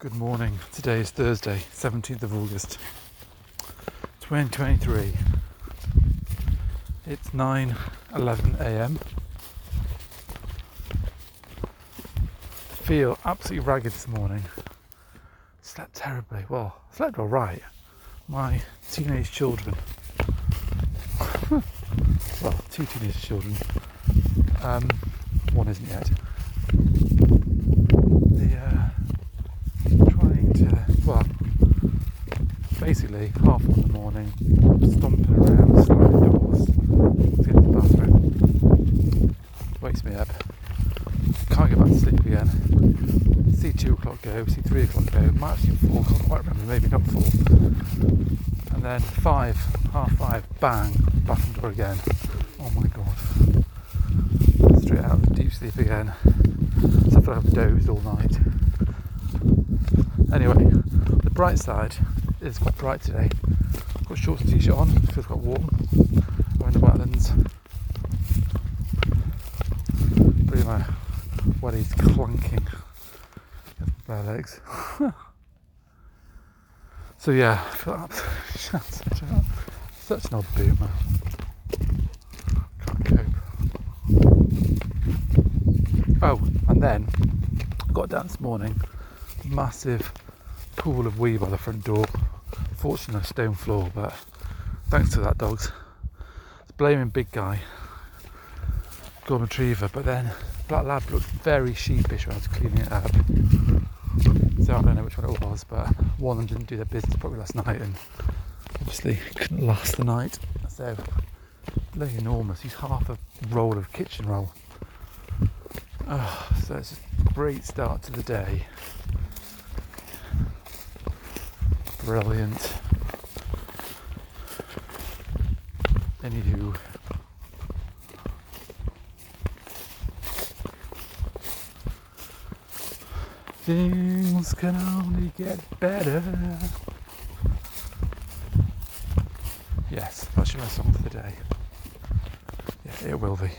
Good morning. Today is Thursday, 17th of August, 2023. It's 9:11 a.m. Feel absolutely ragged this morning. Slept terribly. Well, slept all right. My teenage children. well, two teenage children. Um, one isn't yet. The uh, trying to, well, basically half of the morning, stomping around, slamming doors to get to the bathroom. Wakes me up. Can't get back to sleep again. See two o'clock go, see three o'clock go, might have seen four, can't quite remember, maybe not four. And then five, half five, bang, bathroom door again. Oh my god. Straight out of deep sleep again. So I I've dozed all night. Anyway, the bright side is quite bright today. I've got shorts and t-shirt on, feels quite warm. I'm in the wetlands. Really my clunking bare legs. so yeah, I feel like I'm such, a, such an odd boomer. Can't cope. Oh, and then got down this morning, massive pool of wee by the front door. Fortunately, a stone floor, but thanks to that dogs. Blaming big guy, golden retriever, but then black lab looked very sheepish when I was cleaning it up. So I don't know which one it was, but one of them didn't do their business properly last night, and obviously couldn't last the night. So bloody enormous. He's half a roll of kitchen roll. Oh, so it's a great start to the day. Brilliant. Anywho. Things can only get better. Yes, that's your song for the day. Yeah, it will be.